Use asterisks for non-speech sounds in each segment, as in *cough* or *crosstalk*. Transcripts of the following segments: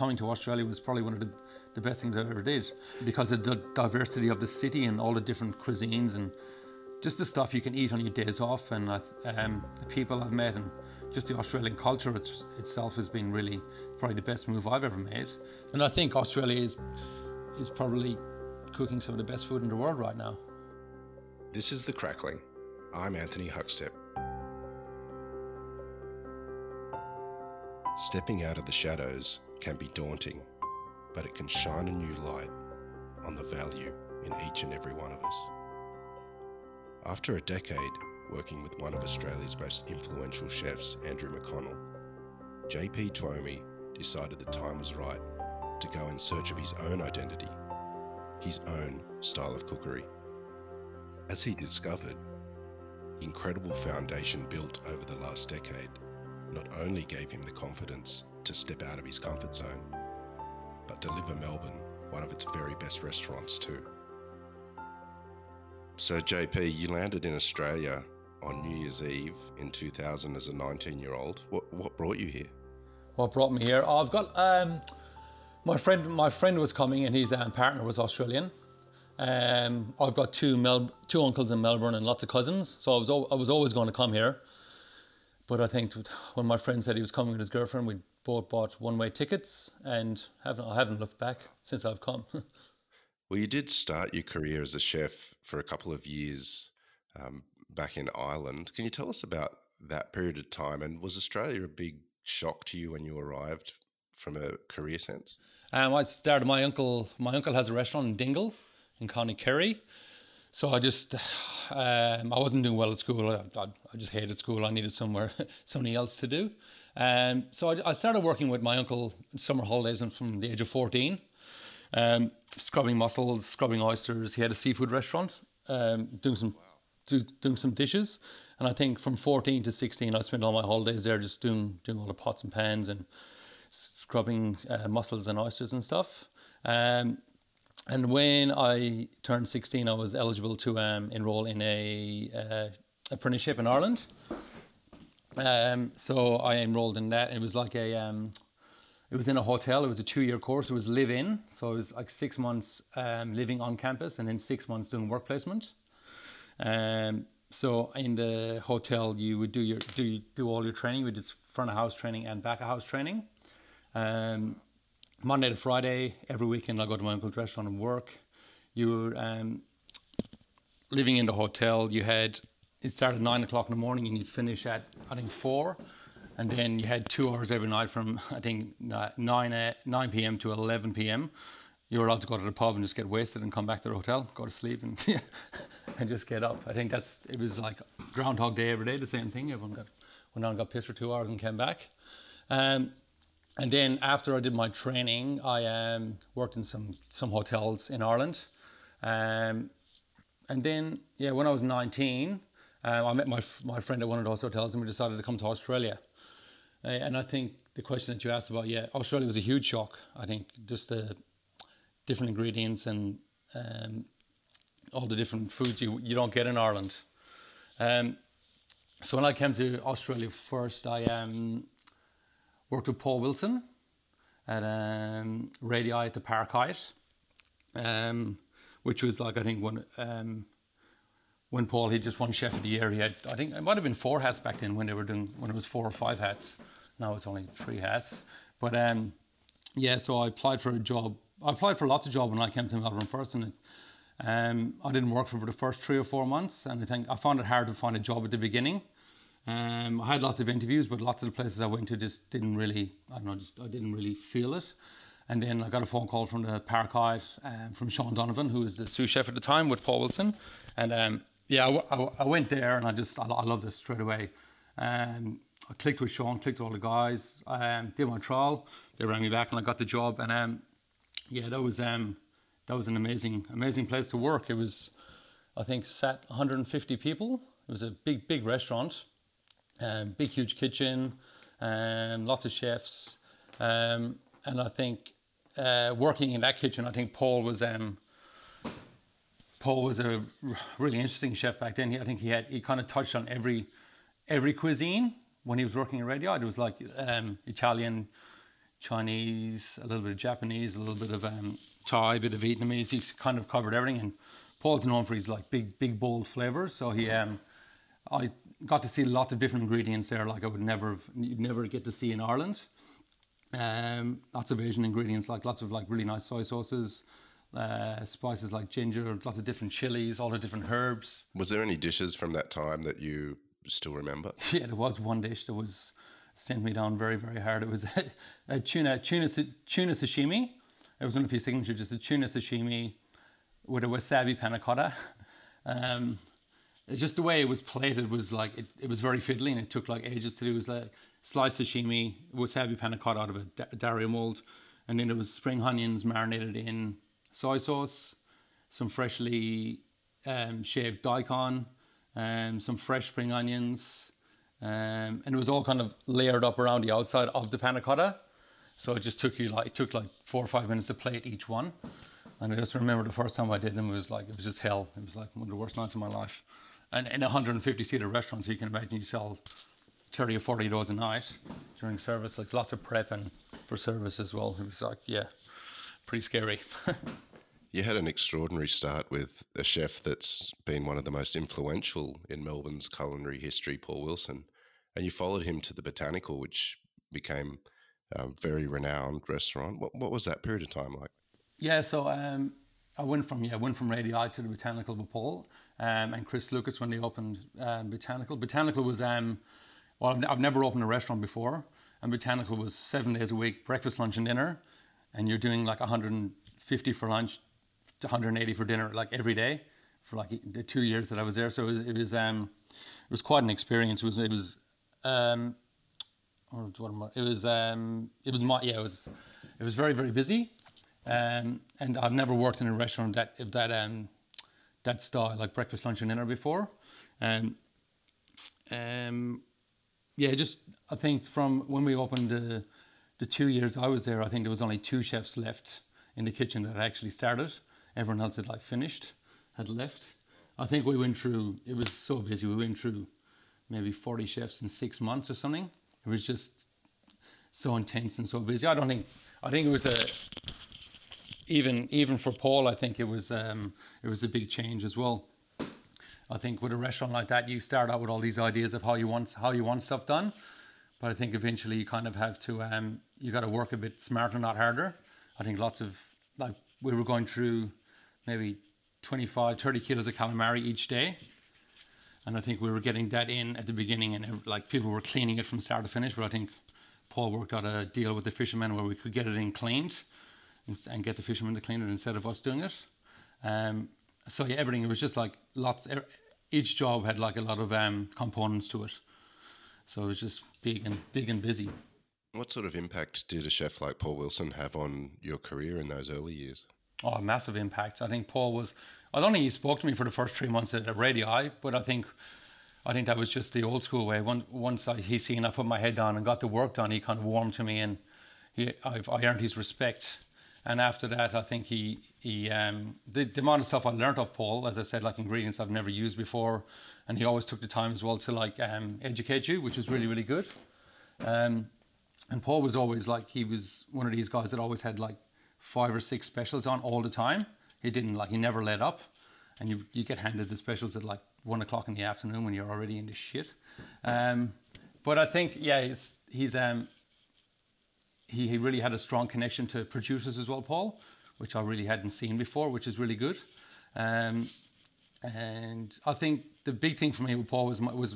coming to Australia was probably one of the, the best things I ever did because of the diversity of the city and all the different cuisines and just the stuff you can eat on your days off and um, the people I've met and just the Australian culture it's, itself has been really probably the best move I've ever made. And I think Australia is is probably cooking some of the best food in the world right now. This is The Crackling. I'm Anthony Huckstep. Stepping out of the shadows can be daunting, but it can shine a new light on the value in each and every one of us. After a decade working with one of Australia's most influential chefs, Andrew McConnell, JP Twomey decided the time was right to go in search of his own identity, his own style of cookery. As he discovered, the incredible foundation built over the last decade not only gave him the confidence to step out of his comfort zone, but deliver Melbourne one of its very best restaurants too. So, JP, you landed in Australia on New Year's Eve in 2000 as a 19 year old. What, what brought you here? What brought me here? I've got um, my friend. My friend was coming, and his um, partner was Australian. Um, I've got two Mel- two uncles in Melbourne and lots of cousins, so I was I was always going to come here. But I think when my friend said he was coming with his girlfriend, we both bought one way tickets, and haven't I haven't looked back since I've come. *laughs* well, you did start your career as a chef for a couple of years um, back in Ireland. Can you tell us about that period of time? And was Australia a big shock to you when you arrived from a career sense? Um, I started. My uncle, my uncle has a restaurant in Dingle, in County Kerry. So I just, *sighs* um, I wasn't doing well at school. I, I, I, just hated school. I needed somewhere, *laughs* something else to do. Um, so I, I, started working with my uncle summer holidays from the age of 14, um, scrubbing mussels, scrubbing oysters. He had a seafood restaurant, um, doing some do, doing some dishes. And I think from 14 to 16, I spent all my holidays there just doing doing all the pots and pans and scrubbing uh, mussels and oysters and stuff. Um, and when I turned 16, I was eligible to um, enroll in a uh, apprenticeship in Ireland. Um, so I enrolled in that. It was like a, um, it was in a hotel. It was a two-year course. It was live-in, so it was like six months um, living on campus and then six months doing work placement. Um, so in the hotel, you would do your do do all your training. We did front of house training and back of house training. Um, Monday to Friday, every weekend I go to my uncle's restaurant and work. You were um, living in the hotel. You had it started at nine o'clock in the morning and you'd finish at I think four, and then you had two hours every night from I think nine uh, nine p.m. to eleven p.m you were allowed to go to the pub and just get wasted and come back to the hotel, go to sleep and *laughs* and just get up. I think that's it was like Groundhog Day every day, the same thing. Everyone got went on, and got pissed for two hours and came back. Um, and then after I did my training, I um, worked in some some hotels in Ireland. Um, and then yeah, when I was 19, um, I met my my friend at one of those hotels, and we decided to come to Australia. Uh, and I think the question that you asked about, yeah, Australia was a huge shock. I think just the different ingredients and um, all the different foods you, you don't get in Ireland. Um, so when I came to Australia first, I um, worked with Paul Wilson at um, Radii at the Park Hyatt, um, which was like I think when um, when Paul he just won Chef of the Year. He had I think it might have been four hats back then when they were doing when it was four or five hats. Now it's only three hats. But um, yeah, so I applied for a job I applied for lots of jobs when I came to Melbourne first, and um, I didn't work for the first three or four months, and I think I found it hard to find a job at the beginning. Um, I had lots of interviews, but lots of the places I went to just didn't really, I don't know, just I didn't really feel it. And then I got a phone call from the Hyatt, um, from Sean Donovan, who was the sous chef at the time with Paul Wilson. And um, yeah, I, I, I, went there and I just, I, I loved it straight away. Um, I clicked with Sean, clicked with all the guys, um, did my trial. They rang me back and I got the job. And um, yeah, that was um, that was an amazing amazing place to work. It was, I think, sat 150 people. It was a big big restaurant, um, big huge kitchen, um, lots of chefs, um, and I think uh, working in that kitchen, I think Paul was um, Paul was a really interesting chef back then. He, I think he had he kind of touched on every every cuisine when he was working in Radii. It was like um, Italian, Chinese, a little bit of Japanese, a little bit of Thai, a bit of Vietnamese. He's kind of covered everything. And Paul's known for his like big, big, bold flavors. So he, um, I got to see lots of different ingredients there, like I would never, have, you'd never get to see in Ireland. Um, lots of Asian ingredients, like lots of like really nice soy sauces, uh, spices like ginger, lots of different chilies, all the different herbs. Was there any dishes from that time that you still remember? *laughs* Yeah, there was one dish that was sent me down very, very hard. It was *laughs* a, a tuna, tuna, tuna sashimi. It was one of his signature just a tuna sashimi with a wasabi panna cotta. *laughs* Um, it's just the way it was plated was like it, it was very fiddly and it took like ages to do. It was like sliced sashimi, wasabi panna cotta out of a dariole mold, and then it was spring onions marinated in soy sauce, some freshly um, shaved daikon, um, some fresh spring onions, um, and it was all kind of layered up around the outside of the panna cotta. So it just took you like it took like four or five minutes to plate each one. And I just remember the first time I did them, it was like, it was just hell. It was like one of the worst nights of my life. And in a 150 seater restaurant, so you can imagine you sell 30 or 40 of those a night during service, like lots of prep and for service as well. It was like, yeah, pretty scary. *laughs* you had an extraordinary start with a chef that's been one of the most influential in Melbourne's culinary history, Paul Wilson. And you followed him to the Botanical, which became a very renowned restaurant. What, what was that period of time like? Yeah, so um, I went from yeah, I went from Radii to the Botanical with Paul um, and Chris Lucas when they opened um, Botanical. Botanical was um, well, I've, I've never opened a restaurant before, and Botanical was seven days a week, breakfast, lunch, and dinner, and you're doing like 150 for lunch, 180 for dinner, like every day, for like the two years that I was there. So it was it was, um, it was quite an experience. It was it was um, it was um, it was my yeah it was it was very very busy um, and I've never worked in a restaurant that if that um, that style, like breakfast, lunch, and dinner before. And um, yeah, just I think from when we opened the the two years I was there, I think there was only two chefs left in the kitchen that actually started. Everyone else had like finished, had left. I think we went through. It was so busy. We went through maybe forty chefs in six months or something. It was just so intense and so busy. I don't think. I think it was a even even for Paul, I think it was um, it was a big change as well. I think with a restaurant like that, you start out with all these ideas of how you want how you want stuff done, but I think eventually you kind of have to um, you got to work a bit smarter, not harder. I think lots of like we were going through maybe 25, 30 kilos of calamari each day. And I think we were getting that in at the beginning, and like people were cleaning it from start to finish. But I think Paul worked out a deal with the fishermen where we could get it in cleaned, and get the fishermen to clean it instead of us doing it. Um, so yeah, everything it was just like lots. Each job had like a lot of um, components to it, so it was just big and big and busy. What sort of impact did a chef like Paul Wilson have on your career in those early years? Oh, a massive impact. I think Paul was. I don't think he spoke to me for the first three months at Radii, but I think I think that was just the old school way. Once, once I, he seen I put my head down and got the work done, he kind of warmed to me and he, I've, I earned his respect. And after that, I think he he um, the, the amount of stuff I learned of Paul, as I said, like ingredients I've never used before, and he always took the time as well to like um, educate you, which was really really good. Um, and Paul was always like he was one of these guys that always had like five or six specials on all the time. He didn't like he never let up, and you you get handed the specials at like one o'clock in the afternoon when you're already in the shit. Um, but I think yeah, he's he's um he, he really had a strong connection to producers as well, Paul, which I really hadn't seen before, which is really good. Um, and I think the big thing for me with Paul was was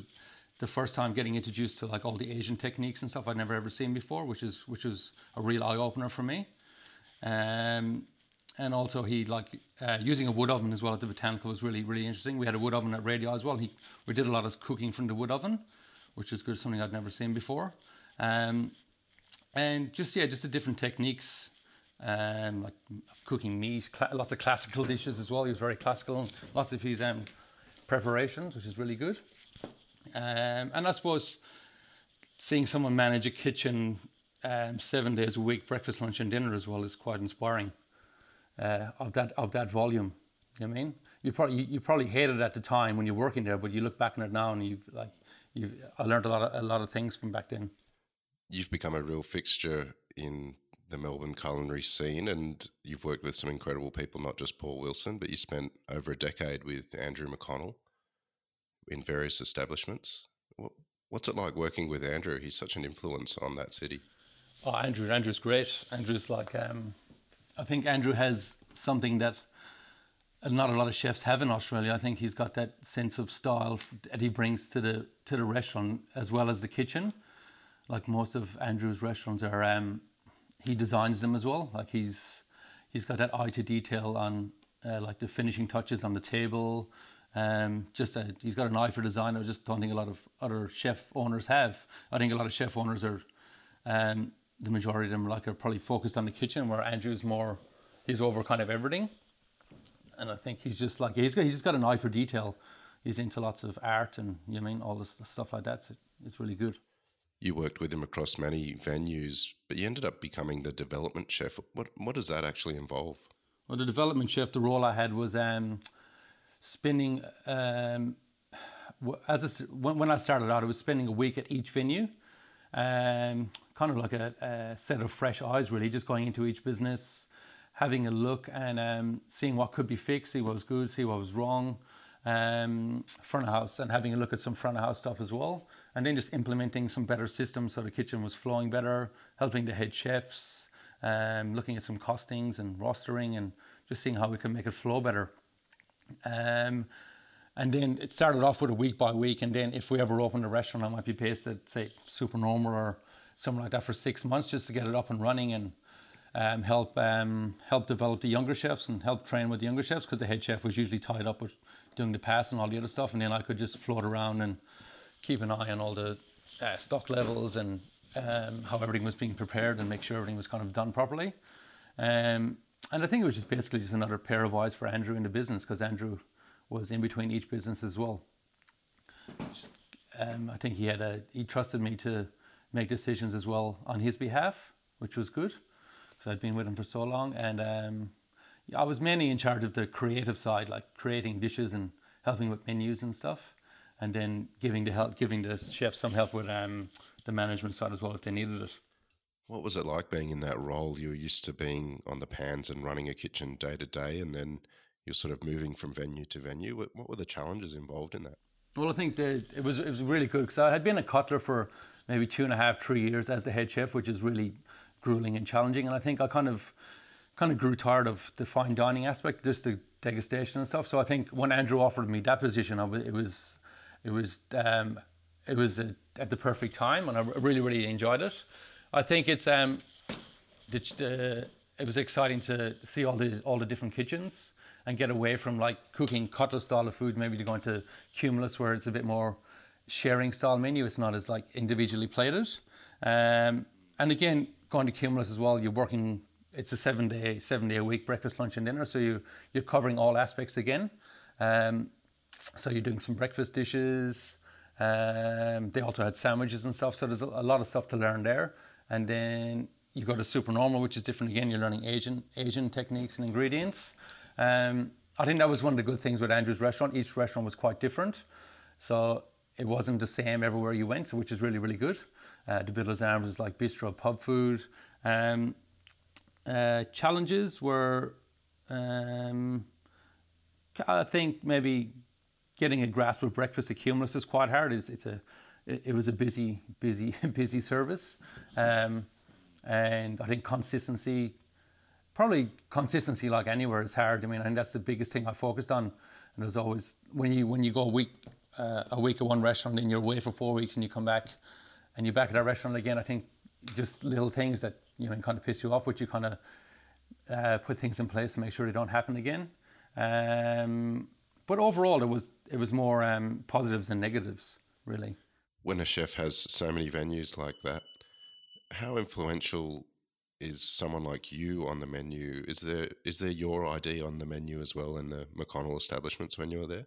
the first time getting introduced to like all the Asian techniques and stuff I'd never ever seen before, which is which was a real eye opener for me. Um, and also he like uh, using a wood oven as well at the botanical was really really interesting. We had a wood oven at Radii as well. He we did a lot of cooking from the wood oven, which is good, something I'd never seen before. Um, and just yeah, just the different techniques, um, like cooking meat, lots of classical dishes as well. He was very classical, lots of his um, preparations, which is really good. Um, and I suppose seeing someone manage a kitchen um, seven days a week, breakfast, lunch, and dinner as well, is quite inspiring. Uh, of that of that volume, you know I mean, you probably you, you probably hated at the time when you're working there, but you look back on it now and you've like you've I learned a lot of a lot of things from back then you've become a real fixture in the Melbourne culinary scene, and you've worked with some incredible people, not just Paul Wilson, but you spent over a decade with Andrew McConnell in various establishments. What's it like working with Andrew? He's such an influence on that city. Oh, Andrew, Andrew's great. Andrew's like, um, I think Andrew has something that not a lot of chefs have in Australia. I think he's got that sense of style that he brings to the to the restaurant as well as the kitchen. Like most of Andrew's restaurants are, um, he designs them as well. Like he's he's got that eye to detail on uh, like the finishing touches on the table. Um, just a, he's got an eye for design. I just don't think a lot of other chef owners have. I think a lot of chef owners are, um, the majority of them like are probably focused on the kitchen, where Andrew's more, he's over kind of everything. And I think he's just like he's got, he's just got an eye for detail. He's into lots of art and you know I mean all this stuff like that. So it's really good. You worked with him across many venues, but you ended up becoming the development chef. What what does that actually involve? Well, the development chef, the role I had was um, spending um, as when, when I started out, I was spending a week at each venue, um, kind of like a, a, set of fresh eyes, really, just going into each business, having a look and um, seeing what could be fixed, see what was good, see what was wrong, um, front of house, and having a look at some front of house stuff as well, and then just implementing some better systems so the kitchen was flowing better, helping the head chefs, um, looking at some costings and rostering, and just seeing how we can make it flow better. Um, and then it started off with a week by week, and then if we ever opened a restaurant, I might be based at say Supernormal or something like that for six months just to get it up and running and um, help um, help develop the younger chefs and help train with the younger chefs because the head chef was usually tied up with doing the pass and all the other stuff, and then I could just float around and keep an eye on all the uh, stock levels and um, how everything was being prepared and make sure everything was kind of done properly. Um, and I think it was just basically just another pair of eyes for Andrew in the business because Andrew was in between each business as well. Um, I think he had a he trusted me to make decisions as well on his behalf, which was good because I'd been with him for so long. And um, I was mainly in charge of the creative side, like creating dishes and helping with menus and stuff, and then giving the help, giving the chefs some help with um, the management side as well if they needed it. What was it like being in that role? You were used to being on the pans and running a kitchen day to day, and then you're sort of moving from venue to venue. What, what were the challenges involved in that? Well, I think it was it was really good because I had been a Cutler for maybe two and a half, three years as the head chef, which is really grueling and challenging. And I think I kind of kind of grew tired of the fine dining aspect, just the degustation and stuff. So I think when Andrew offered me that position, it was it was um, it was a, at the perfect time, and I really really enjoyed it. I think it's um, the, the, it was exciting to see all the all the different kitchens and get away from like cooking Cutler style of food, maybe to go into Cumulus where it's a bit more sharing style menu. It's not as like individually plated. Um, and again, going to Cumulus as well, you're working. It's a seven day seven day a week breakfast, lunch, and dinner. So you you're covering all aspects again. Um, so you're doing some breakfast dishes. Um, they also had sandwiches and stuff. So there's a, lot of stuff to learn there and then you go to Supernormal, which is different again. You're learning Asian Asian techniques and ingredients. Um, I think that was one of the good things with Andrew's restaurant. Each restaurant was quite different, so it wasn't the same everywhere you went, which is really really good. Uh, the Builders Arms is like bistro pub food. Um, uh, challenges were, um, I think maybe getting a grasp of breakfast at Cumulus is quite hard. It's, it's a it, it was a busy, busy, *laughs* busy service. Um, and I think consistency, probably consistency like anywhere is hard. I mean, I think that's the biggest thing I focused on. And there's always when you when you go a week uh, a week at one restaurant and you're away for four weeks and you come back and you're back at that restaurant again. I think just little things that you know kind of piss you off, but you kind of uh, put things in place to make sure they don't happen again. Um, but overall, it was it was more um, positives and negatives, really when a chef has so many venues like that, how influential is someone like you on the menu? Is there is there your ID on the menu as well in the McConnell establishments when you were there?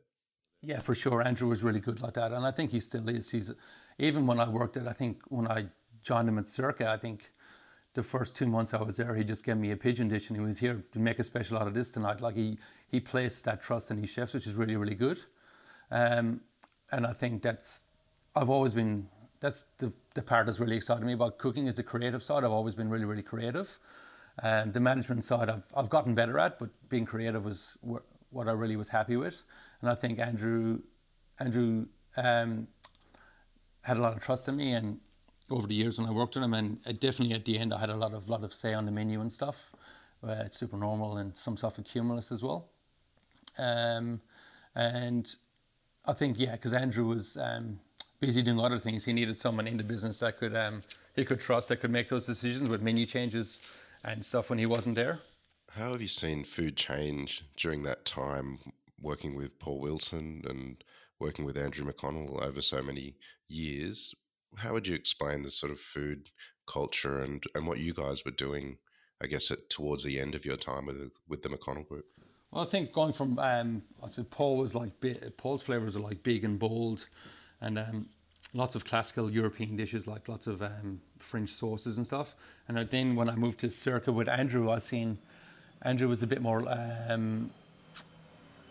Yeah, for sure. Andrew was really good like that, and I think he still is. He's even when I worked at, I think when I joined him at Circa, I think the first two months I was there, he just gave me a pigeon dish, and he was here to make a special out of this tonight. Like he he placed that trust in his chefs, which is really really good. Um, and I think that's I've always been that's the, the part that's really excited me about cooking is the creative side. I've always been really really creative, and the management side I've I've gotten better at, but being creative was wh- what I really was happy with, and I think Andrew Andrew um, had a lot of trust in me and over the years when I worked with him, and definitely at the end I had a lot of lot of say on the menu and stuff. Uh, it's Supernormal and some stuff at Cumulus as well. Um, and I think yeah, because Andrew was um, busy doing other things, he needed someone in the business that could um, he could trust that could make those decisions with menu changes and stuff when he wasn't there. How have you seen food change during that time working with Paul Wilson and working with Andrew McConnell over so many years? How would you explain the sort of food culture and, and what you guys were doing, I guess, at, towards the end of your time with with the McConnell Group? Well, I think going from um, I said Paul was like Paul's flavors are like big and bold, and um, lots of classical European dishes like lots of um, French sauces and stuff. And then when I moved to Circa with Andrew, I seen Andrew was a bit more. Um,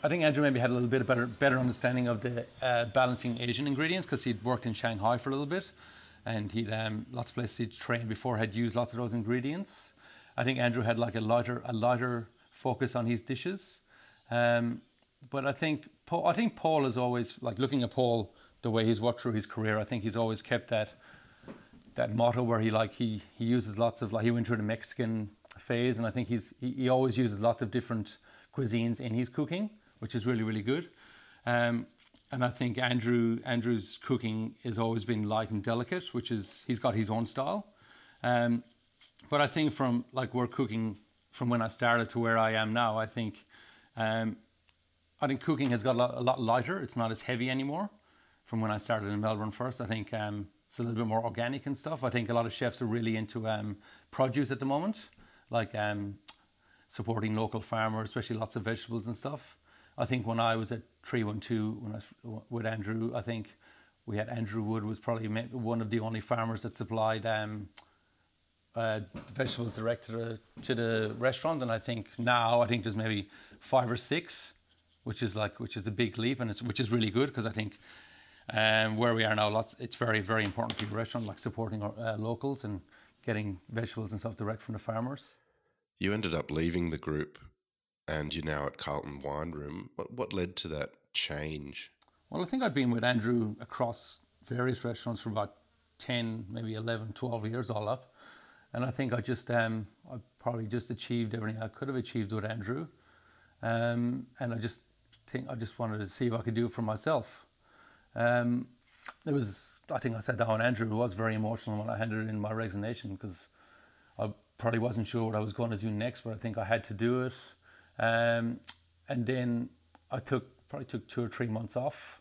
I think Andrew maybe had a little bit of better better understanding of the uh, balancing Asian ingredients because he'd worked in Shanghai for a little bit, and he'd um, lots of places he'd trained before had used lots of those ingredients. I think Andrew had like a lighter a lighter focus on his dishes. Um, but I think Paul, I think Paul is always like looking at Paul the way he's worked through his career. I think he's always kept that that motto where he like he he uses lots of like he went through the Mexican phase, and I think he's he, he always uses lots of different cuisines in his cooking, which is really really good. Um, and I think Andrew Andrew's cooking has always been light and delicate, which is he's got his own style. Um, but I think from like we're cooking from when I started to where I am now, I think um, I think cooking has got a lot, a lot, lighter. It's not as heavy anymore from when I started in Melbourne first. I think um, it's a little bit more organic and stuff. I think a lot of chefs are really into um, produce at the moment, like um, supporting local farmers, especially lots of vegetables and stuff. I think when I was at 312, when I was with Andrew, I think we had Andrew Wood was probably one of the only farmers that supplied um, uh, vegetables direct to the to the restaurant, and I think now I think there's maybe five or six, which is like which is a big leap, and it's which is really good because I think um, where we are now, lots it's very very important for the restaurant, like supporting our uh, locals and getting vegetables and stuff direct from the farmers. You ended up leaving the group, and you're now at Carlton Wine Room. What what led to that change? Well, I think I'd been with Andrew across various restaurants for about 10, maybe 11, 12 years all up and I think I just um, I probably just achieved everything I could have achieved with Andrew, um, and I just think I just wanted to see if I could do it for myself. Um, it was I think I said that on Andrew was very emotional when I handed in my resignation because I probably wasn't sure what I was going to do next, but I think I had to do it. Um, and then I took probably took two or three months off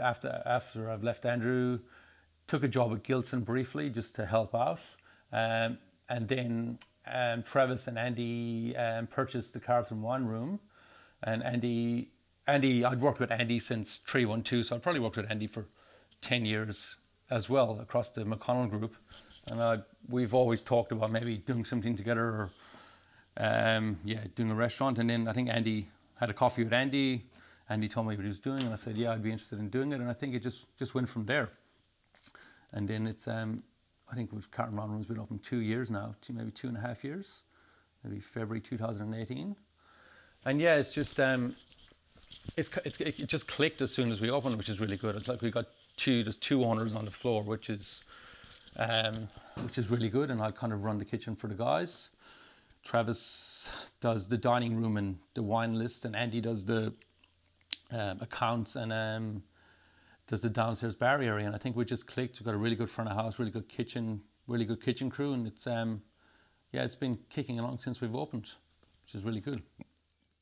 after after I've left Andrew. Took a job at Gilson briefly just to help out. Um, and then um, Travis and Andy um, purchased the Carlton Wine Room, and Andy, Andy, I'd worked with Andy since 312, so I'd probably worked with Andy for 10 years as well across the McConnell Group, and I, we've always talked about maybe doing something together, or um, yeah, doing a restaurant. And then I think Andy had a coffee with Andy. Andy told me what he was doing, and I said, yeah, I'd be interested in doing it. And I think it just just went from there. And then it's um, I think we've Carlton Room's been open two years now, two, maybe two and a half years, maybe February 2018. And yeah, it's just um, it's, it's it just clicked as soon as we opened, which is really good. It's like we got two there's two owners on the floor, which is um, which is really good. And I kind of run the kitchen for the guys. Travis does the dining room and the wine list, and Andy does the um, accounts and um, there's the downstairs bar area, and I think we just clicked. We've got a really good front of house, really good kitchen, really good kitchen crew, and it's um, yeah, it's been kicking along since we've opened, which is really good.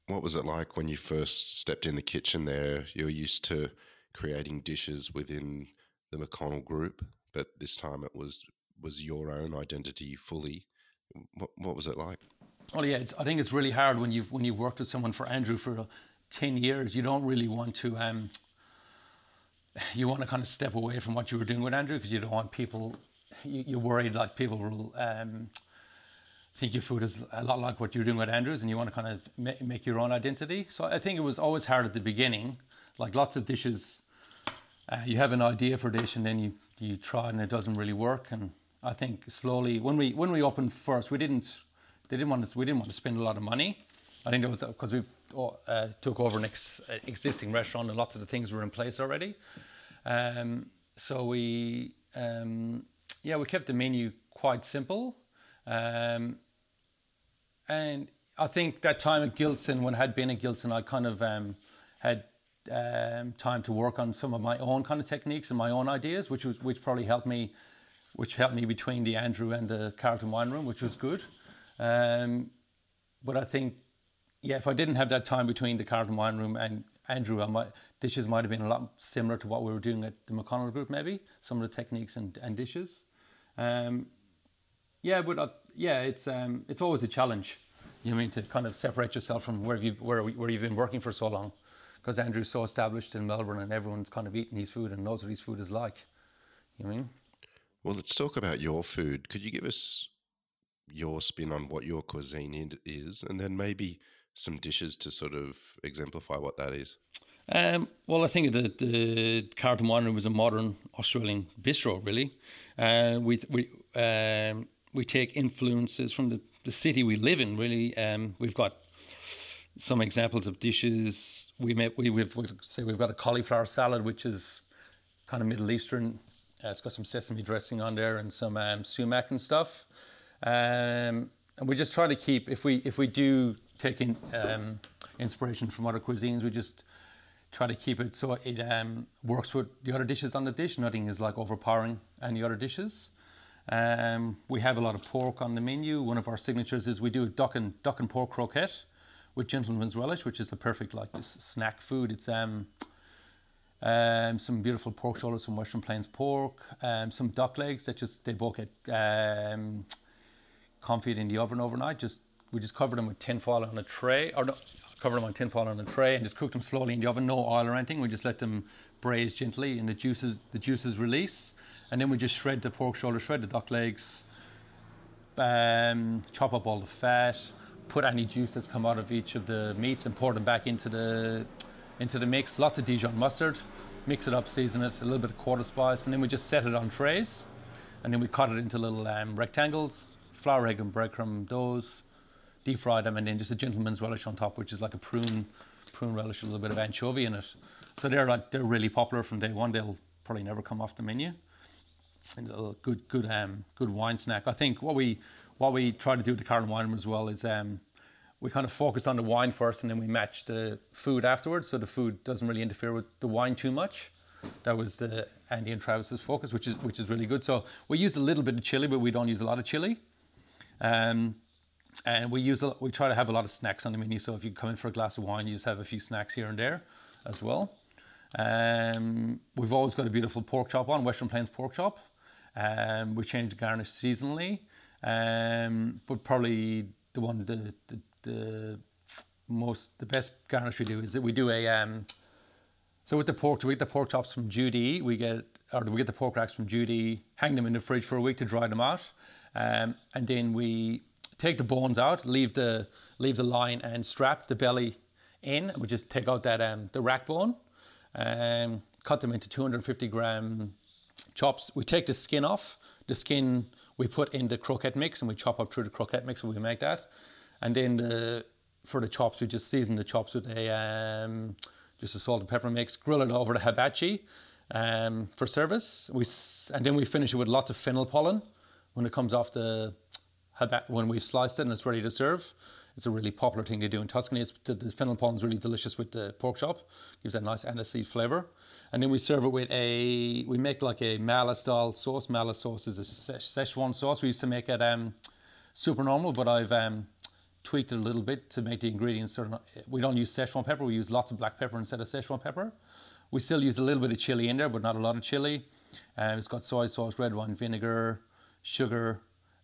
What was it like when you first stepped in the kitchen there? You're used to creating dishes within the McConnell group, but this time it was was your own identity fully. What, what was it like? Well, yeah, I think it's really hard when you've when you've worked with someone for Andrew for ten years. You don't really want to um, you want to kind of step away from what you were doing with Andrew because you don't want people. You, are worried like people will um, think your food is a lot like what you're doing with Andrews, and you want to kind of ma- make your own identity. So I think it was always hard at the beginning. Like lots of dishes, uh, you have an idea for a dish, and then you you try and it doesn't really work. And I think slowly, when we when we opened first, we didn't they didn't want us we didn't want to spend a lot of money. I think it was because we uh, took over an ex, existing restaurant and lots of the things were in place already. Um, so we um, yeah we kept the menu quite simple. Um, and I think that time at Gilson, when I had been at Gilson, I kind of um, had um, time to work on some of my own kind of techniques and my own ideas, which was which probably helped me, which helped me between the Andrew and the Carlton Wine Room, which was good. Um, but I think, yeah, if I didn't have that time between the Carlton Wine Room and Andrew, I might, dishes might have been a lot similar to what we were doing at the McConnell Group, maybe some of the techniques and, and dishes. Um, yeah, but uh, yeah, it's um, it's always a challenge. You I mean to kind of separate yourself from where you where where you've been working for so long, because Andrew's so established in Melbourne and everyone's kind of eating his food and knows what his food is like. You I mean? Well, let's talk about your food. Could you give us your spin on what your cuisine is, and then maybe some dishes to sort of exemplify what that is? Um, well, I think the, the Carlton Wine was a modern Australian bistro, really. Uh, we we um, we take influences from the, the city we live in. Really, um, we've got some examples of dishes. We made we we've, we say we've got a cauliflower salad, which is kind of Middle Eastern. Uh, it's got some sesame dressing on there and some um, sumac and stuff. Um, and we just try to keep if we if we do take in, um, inspiration from other cuisines, we just try to keep it so it um, works with the other dishes on the dish. Nothing is like overpowering any other dishes. Um, we have a lot of pork on the menu. One of our signatures is we do a duck and duck and pork croquette with gentleman's relish, which is a perfect like this snack food. It's um, um, some beautiful pork shoulders, some Western Plains pork, um, some duck legs that just they both get um, confit in the oven overnight. Just we just cover them with tinfoil on a tray, or no, cover them on tinfoil on a tray, and just cook them slowly in the oven. No oil or anything. We just let them braise gently, and the juices the juices release and then we just shred the pork shoulder, shred the duck legs, um, chop up all the fat, put any juice that's come out of each of the meats, and pour them back into the into the mix. Lots of Dijon mustard, mix it up, season it, a little bit of quarter spice, and then we just set it on trays, and then we cut it into little um, rectangles, flour, egg, and breadcrumb doughs, deep fry them, and then just a gentleman's relish on top, which is like a prune prune relish, with a little bit of anchovy in it. So they're like they're really popular from day one. They'll probably never come off the menu And a good good um good wine snack. I think what we what we try to do with the Carlton Wine as well is um we kind of focus on the wine first and then we match the food afterwards so the food doesn't really interfere with the wine too much. That was the Andy and Travis's focus, which is which is really good. So we use a little bit of chili, but we don't use a lot of chili. Um, and we use a, we try to have a lot of snacks on the menu. So if you come in for a glass of wine, you just have a few snacks here and there as well. Um, we've always got a beautiful pork chop on Western Plains pork chop. Um, we change the garnish seasonally, um, but probably the one the, the, the most the best garnish we do is that we do a um, so with the pork, we get the pork chops from Judy. We get or we get the pork racks from Judy, hang them in the fridge for a week to dry them out, um, and then we take the bones out, leave the leave the line and strap the belly in. We just take out that um, the rack bone, um, cut them into 250 gram chops. We take the skin off. The skin we put in the croquette mix and we chop up through the croquette mix and we make that. And then the, for the chops, we just season the chops with a um, just a salt and pepper mix, grill it over the hibachi um, for service. We and then we finish it with lots of fennel pollen when it comes off the when we've sliced it and it's ready to serve. It's a really popular thing to do in Tuscany. It's, the, the fennel pollen is really delicious with the pork chop. Gives that nice aniseed flavor and then we serve it with a we make like a mala style sauce. Mala sauce is a Szechuan sauce. We used to make it um, Supernormal, but I've um, tweaked it a little bit to make the ingredients sort of. We don't use Szechuan pepper. We use lots of black pepper instead of Szechuan pepper. We still use a little bit of chili in there, but not a lot of chili. Um, it's got soy sauce, red wine vinegar, sugar,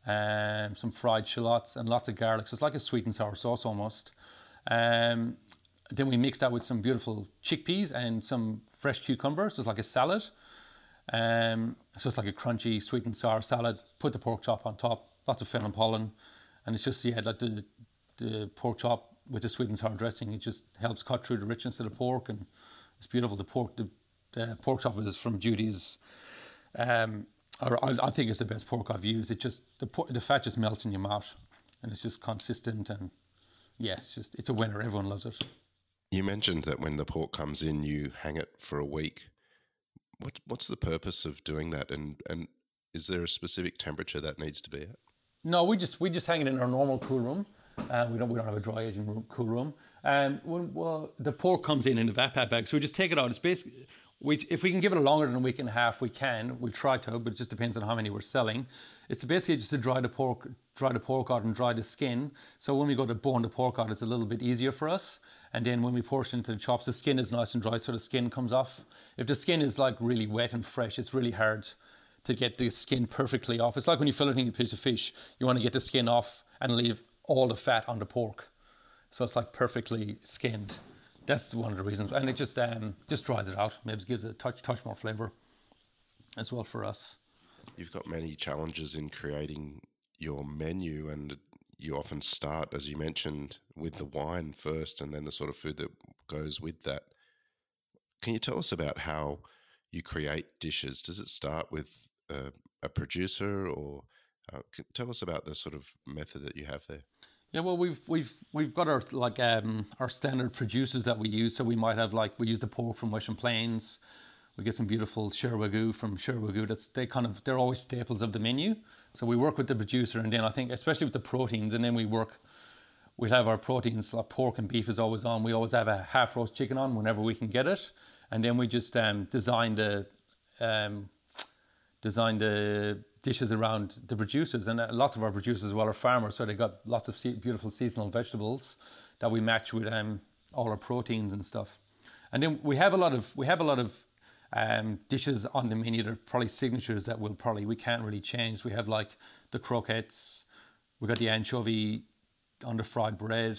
um, some fried shallots, and lots of garlic. So it's like a sweet and sour sauce almost. Um, then we mix that with some beautiful chickpeas and some fresh cucumbers. so it's like a salad. Um, so it's like a crunchy sweet and sour salad. Put the pork chop on top, lots of fennel pollen, and it's just yeah, like the the pork chop with the sweet and sour dressing. It just helps cut through the richness of the pork, and it's beautiful. The pork the, the pork chop is from Judy's Um, I, I think it's the best pork I've used. It just the the fat just melts in your mouth, and it's just consistent and yeah, it's just it's a winner. Everyone loves it. You mentioned that when the pork comes in, you hang it for a week. What what's the purpose of doing that, and and is there a specific temperature that needs to be at? No, we just we just hang it in our normal cool room. Uh, we don't we don't have a dry aging room, cool room. Um, when well, the pork comes in in the vapat bag, so we just take it out. It's basically we, if we can give it a longer than a week and a half, we can. We try to, but it just depends on how many we're selling. It's basically just to dry the pork, dry the pork out and dry the skin. So when we go to bone the pork out, it's a little bit easier for us. And then when we portion into the chops, the skin is nice and dry, so the skin comes off. If the skin is like really wet and fresh, it's really hard to get the skin perfectly off. It's like when you filleting a piece of fish, you want to get the skin off and leave all the fat on the pork. So it's like perfectly skinned that's one of the reasons, and it just um, just dries it out. Maybe gives it a touch touch more flavor as well for us. You've got many challenges in creating your menu, and you often start, as you mentioned, with the wine first, and then the sort of food that goes with that. Can you tell us about how you create dishes? Does it start with a, a producer, or uh, tell us about the sort of method that you have there? Yeah, well, we've we've we've got our like um, our standard producers that we use. So we might have like we use the pork from Western Plains. We get some beautiful Sher Wagyu from Sher Wagyu. That's they kind of they're always staples of the menu. So we work with the producer, and then I think especially with the proteins, and then we work. We have our proteins like pork and beef is always on. We always have a half roast chicken on whenever we can get it, and then we just um, design the um, design the dishes around the producers, and uh, lots of our producers as well are farmers, so they got lots of beautiful seasonal vegetables that we match with um, all our proteins and stuff. And then we have a lot of we have a lot of um, dishes on the menu that are probably signatures that will probably we can't really change. We have like the croquettes, we've got the anchovy the fried bread.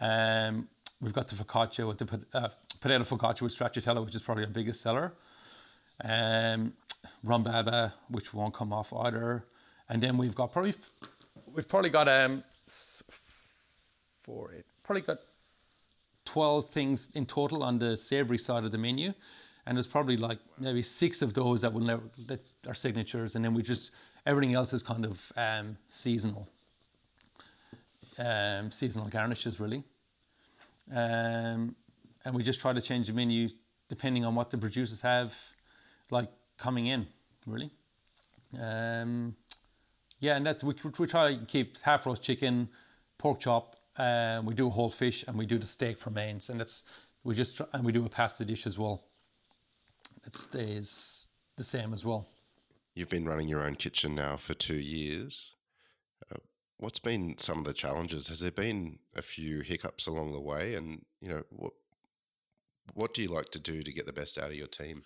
Um, we've got the focaccia with the uh, potato focaccia with stracciatella, which is probably our biggest seller. Um, Rhumbaba, which won't come off either. And then we've got probably we've probably got um four eight probably got twelve things in total on the savory side of the menu. And there's probably like maybe six of those that will never that are signatures, and then we just everything else is kind of um, seasonal, um, seasonal garnishes really. Um, and we just try to change the menu depending on what the producers have, like coming in, really. Um, yeah, and that's we, we try to keep half roast chicken, pork chop, uh, we do whole fish, and we do the steak for mains, and that's we just and we do a pasta dish as well. It stays the same as well. You've been running your own kitchen now for two years. Uh, what's been some of the challenges? Has there been a few hiccups along the way? And you know what what do you like to do to get the best out of your team?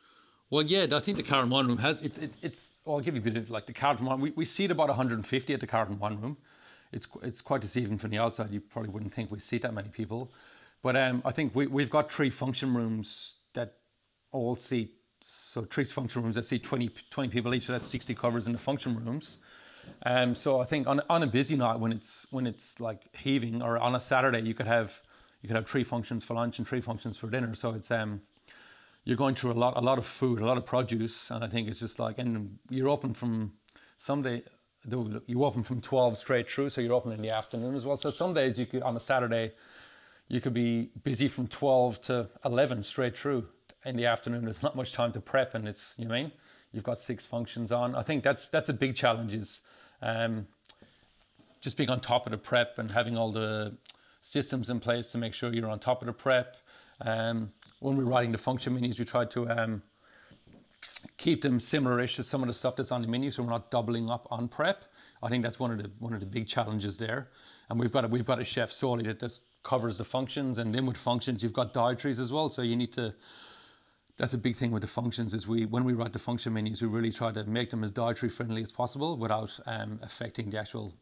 Well, yeah, I think the Carlton Wine Room has it, it, It's I'll give you a bit of like the Carton One. We we seat about 150 at the Carlton Wine Room. It's it's quite deceiving from the outside. You probably wouldn't think we seat that many people, but um, I think we we've got three function rooms that all seat. So three function rooms that seat 20, 20 people each. So that's 60 covers in the function rooms. Um, so I think on on a busy night when it's when it's like heaving, or on a Saturday, you could have you could have three functions for lunch and three functions for dinner. So it's um you're going through a lot, a lot of food, a lot of produce, and I think it's just like, and you're open from some Sunday. You open from 12 straight through, so you're open in the afternoon as well. So some days you could on a Saturday, you could be busy from 12 to 11 straight through in the afternoon. There's not much time to prep, and it's you mean you've got six functions on. I think that's that's a big challenge is um, just being on top of the prep and having all the systems in place to make sure you're on top of the prep. Um, when we're writing the function menus, we try to um, keep them similar-ish to some of the stuff that's on the menu, so we're not doubling up on prep. I think that's one of the one of the big challenges there. And we've got a, we've got a chef solely that just covers the functions, and then with functions you've got dietaries as well. So you need to. That's a big thing with the functions is we when we write the function menus, we really try to make them as dietary friendly as possible without um, affecting the actual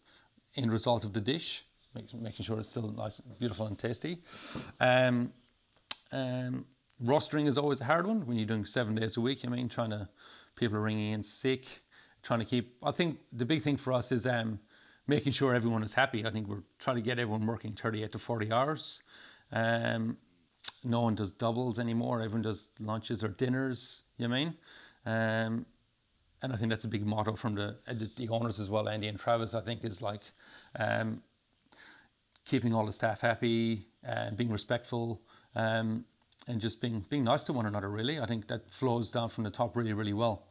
end result of the dish, making sure it's still nice, beautiful, and tasty. Um, um, rostering is always a hard one when you're doing seven days a week. I mean, trying to people are ringing in sick, trying to keep. I think the big thing for us is um, making sure everyone is happy. I think we're trying to get everyone working 38 to 40 hours. Um, no one does doubles anymore. Everyone does lunches or dinners. You mean? Um, and I think that's a big motto from the uh, the, owners as well, Andy and Travis. I think is like um, keeping all the staff happy, and being respectful, um, and just being being nice to one another. Really, I think that flows down from the top really really well.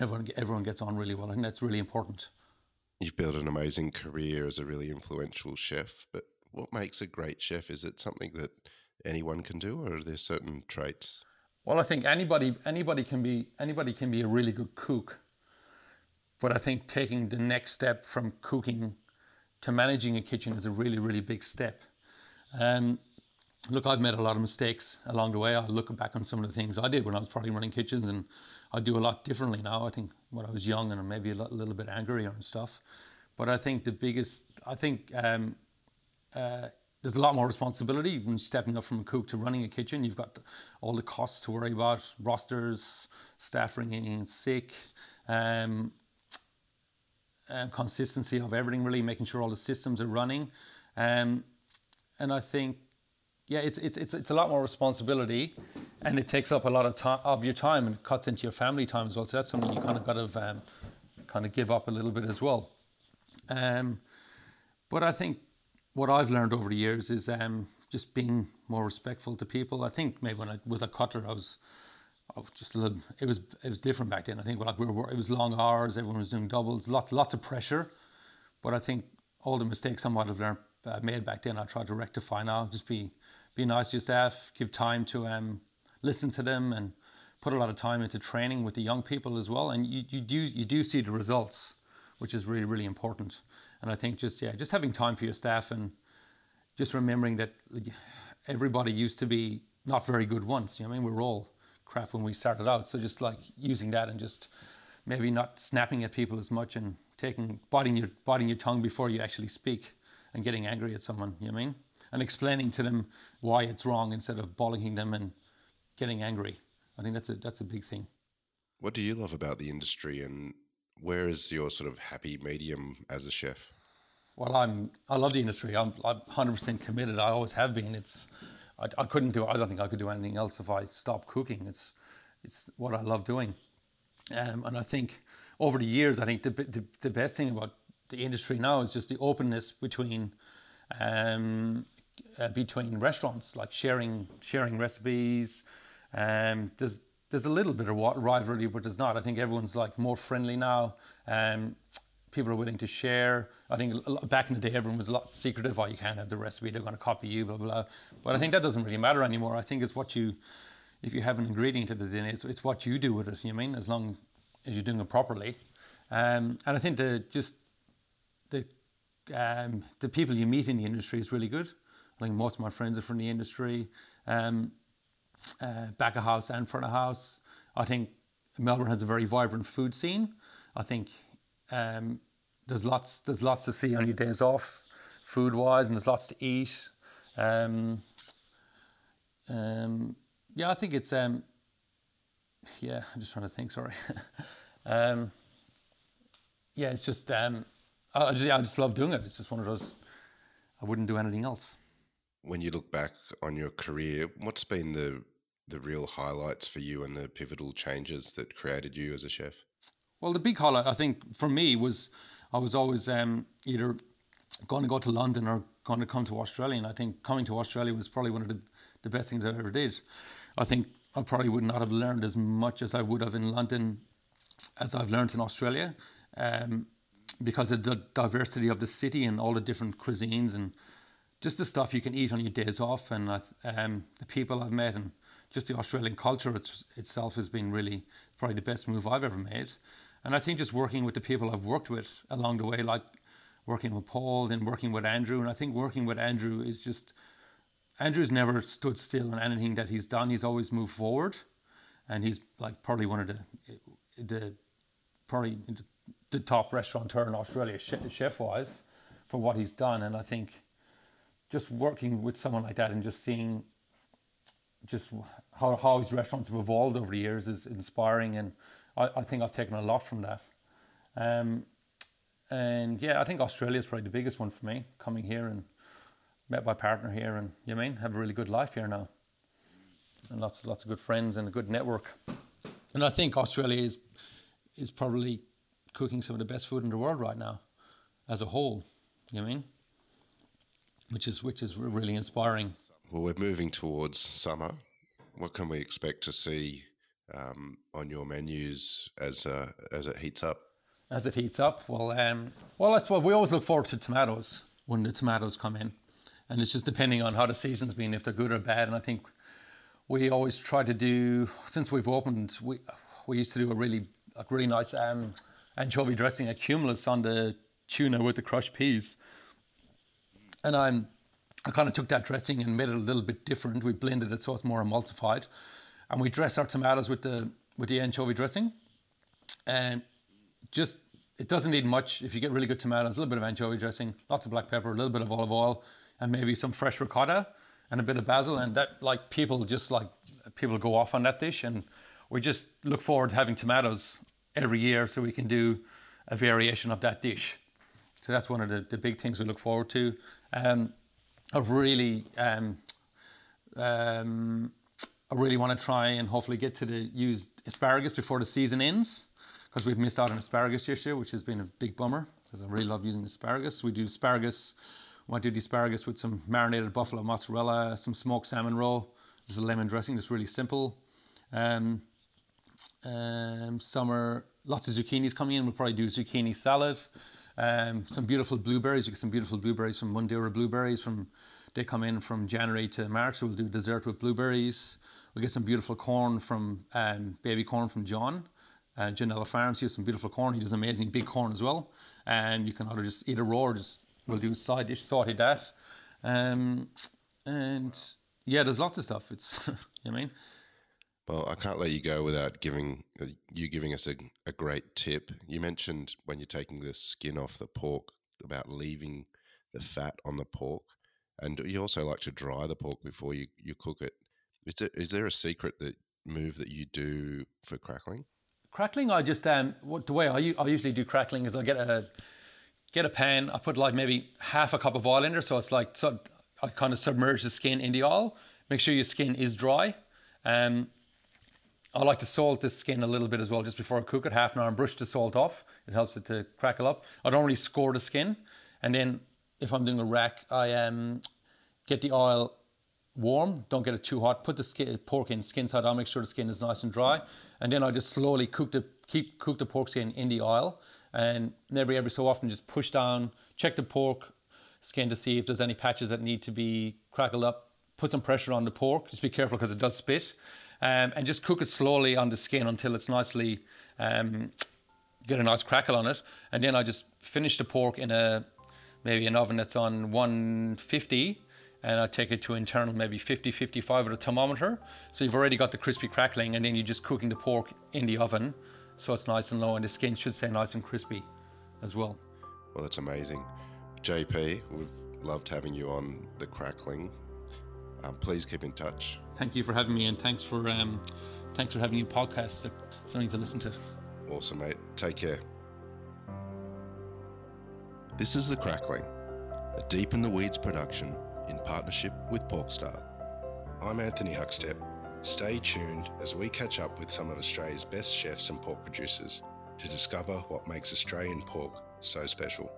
Everyone everyone gets on really well. and that's really important. You've built an amazing career as a really influential chef, but what makes a great chef? Is it something that anyone can do, or are there certain traits? Well, I think anybody anybody can be anybody can be a really good cook, but I think taking the next step from cooking to managing a kitchen is a really really big step. Um, look, I've made a lot of mistakes along the way. I look back on some of the things I did when I was probably running kitchens, and I do a lot differently now. I think when I was young and maybe a little bit angrier and stuff. But I think the biggest, I think um, uh, there's a lot more responsibility when stepping up from a cook to running a kitchen. You've got all the costs to worry about, rosters, staff ringing in sick, um, and consistency of everything. Really making sure all the systems are running, um, and I think yeah, it's it's it's it's a lot more responsibility, and it takes up a lot of time of your time and cuts into your family time as well. So that's something you kind of got to um, kind of give up a little bit as well. Um, but I think what I've learned over the years is um, just being more respectful to people. I think maybe when I was a Cutler, I was, I was just a little. It was it was different back then. I think like we were, it was long hours. Everyone was doing doubles. Lots lots of pressure. But I think all the mistakes I might have learned uh, made back then, I try to rectify now. Just be be nice to your staff. Give time to um, listen to them and put a lot of time into training with the young people as well. And you, you do you do see the results, which is really really important. And I think just yeah, just having time for your staff and just remembering that everybody used to be not very good once. You know, I mean, we were all crap when we started out. So just like using that and just maybe not snapping at people as much and taking biting your biting your tongue before you actually speak and getting angry at someone. You know I mean? And explaining to them why it's wrong instead of bollocking them and getting angry. I think that's a that's a big thing. What do you love about the industry and where is your sort of happy medium as a chef? Well, I'm I love the industry. I'm I'm 100% committed. I always have been. It's I, I couldn't do. I don't think I could do anything else if I stopped cooking. It's it's what I love doing, um, and I think over the years, I think the, the the best thing about the industry now is just the openness between um, uh, between restaurants, like sharing sharing recipes. Um, there's there's a little bit of rivalry, but there's not. I think everyone's like more friendly now. Um, people are willing to share. I think back in the day, everyone was a lot secretive. Oh, you can't have the recipe; they're going to copy you, blah blah. But I think that doesn't really matter anymore. I think it's what you, if you have an ingredient in it, it's, it's what you do with it. You know I mean as long as you're doing it properly. Um, and I think the just the um, the people you meet in the industry is really good. I think most of my friends are from the industry. Um, uh, back of house and front of house. I think Melbourne has a very vibrant food scene. I think um, there's lots there's lots to see on your days off, food wise, and there's lots to eat. Um, um, yeah, I think it's um, yeah. I'm just trying to think. Sorry. *laughs* um, yeah, it's just um, I just I just love doing it. It's just one of those. I wouldn't do anything else. When you look back on your career, what's been the the real highlights for you and the pivotal changes that created you as a chef? Well, the big highlight I think for me was I was always um, either going to go to London or going to come to Australia, and I think coming to Australia was probably one of the, the best things I ever did. I think I probably would not have learned as much as I would have in London as I've learned in Australia. Um, because of the diversity of the city and all the different cuisines and just the stuff you can eat on your days off and um, the people I've met and just the Australian culture it's, itself has been really probably the best move I've ever made. And I think just working with the people I've worked with along the way, like working with Paul, and working with Andrew, and I think working with Andrew is just Andrew's never stood still on anything that he's done. He's always moved forward, and he's like probably one of the the probably the top restaurateur in Australia, chef wise, for what he's done. And I think just working with someone like that and just seeing just how, how his restaurants have evolved over the years is inspiring and I, I think I've taken a lot from that. Um, and yeah, I think Australia is probably the biggest one for me. Coming here and met my partner here, and you mean have a really good life here now, and lots lots of good friends and a good network. And I think Australia is is probably cooking some of the best food in the world right now, as a whole. You know what I mean? Which is which is really inspiring. Well, we're moving towards summer. What can we expect to see um, on your menus as uh, as it heats up? As it heats up, well, um, well, I suppose we always look forward to tomatoes when the tomatoes come in, and it's just depending on how the season's been, if they're good or bad. And I think we always try to do since we've opened, we we used to do a really a really nice um, anchovy dressing a Cumulus on the tuna with the crushed peas, and I'm I kind of took that dressing and made it a little bit different. We blended it so it's more emulsified, and we dress our tomatoes with the with the anchovy dressing, and just it doesn't need much. If you get really good tomatoes, a little bit of anchovy dressing, lots of black pepper, a little bit of olive oil, and maybe some fresh ricotta and a bit of basil, and that like people just like people go off on that dish, and we just look forward to having tomatoes every year so we can do a variation of that dish. So that's one of the, the big things we look forward to. Um, I've really, um, um, I really want to try and hopefully get to the use asparagus before the season ends because we've missed out on asparagus this year, which has been a big bummer because I really love using asparagus. We do asparagus, we might do the asparagus with some marinated buffalo mozzarella, some smoked salmon roe. There's a lemon dressing that's really simple. Um, um, summer, lots of zucchinis coming in. We'll probably do zucchini salad. Um, some beautiful blueberries. You get some beautiful blueberries from Mundura Blueberries. From they come in from January to March. So we'll do dessert with blueberries. We'll get some beautiful corn from um, baby corn from John. Uh, Janella Farms. He has some beautiful corn. He does amazing big corn as well. And you can either just eat it raw or just we'll do a side dish, sauteed that. Um, and yeah, there's lots of stuff. It's *laughs* you know I mean. Well, I can't let you go without giving uh, you giving us a, a great tip. You mentioned when you're taking the skin off the pork about leaving the fat on the pork, and you also like to dry the pork before you, you cook it. Is there, is there a secret that move that you do for crackling? Crackling, I just um, what the way I, I usually do crackling is I get a get a pan. I put like maybe half a cup of oil in there, so it's like so I kind of submerge the skin in the oil. Make sure your skin is dry. Um, I like to salt the skin a little bit as well just before I cook it, half an hour and brush the salt off. It helps it to crackle up. I don't really score the skin. And then if I'm doing a rack, I um, get the oil warm, don't get it too hot. Put the skin, pork in skin side on, make sure the skin is nice and dry. And then I just slowly cook the, keep, cook the pork skin in the oil. And every, every so often just push down, check the pork skin to see if there's any patches that need to be crackled up. Put some pressure on the pork, just be careful because it does spit um, and just cook it slowly on the skin until it's nicely um, get a nice crackle on it. And then I just finish the pork in a maybe an oven that's on 150 and I take it to internal maybe 50 55 at a thermometer. So you've already got the crispy crackling and then you're just cooking the pork in the oven so it's nice and low and the skin should stay nice and crispy as well. Well, that's amazing. JP, we've loved having you on the crackling. Um, please keep in touch thank you for having me, and thanks for um, thanks for having your podcast. something to listen to. Awesome, mate. Take care. This is The Crackling, a Deep in the Weeds production in partnership with Porkstar. I'm Anthony Huckstep. Stay tuned as we catch up with some of Australia's best chefs and pork producers to discover what makes Australian pork so special.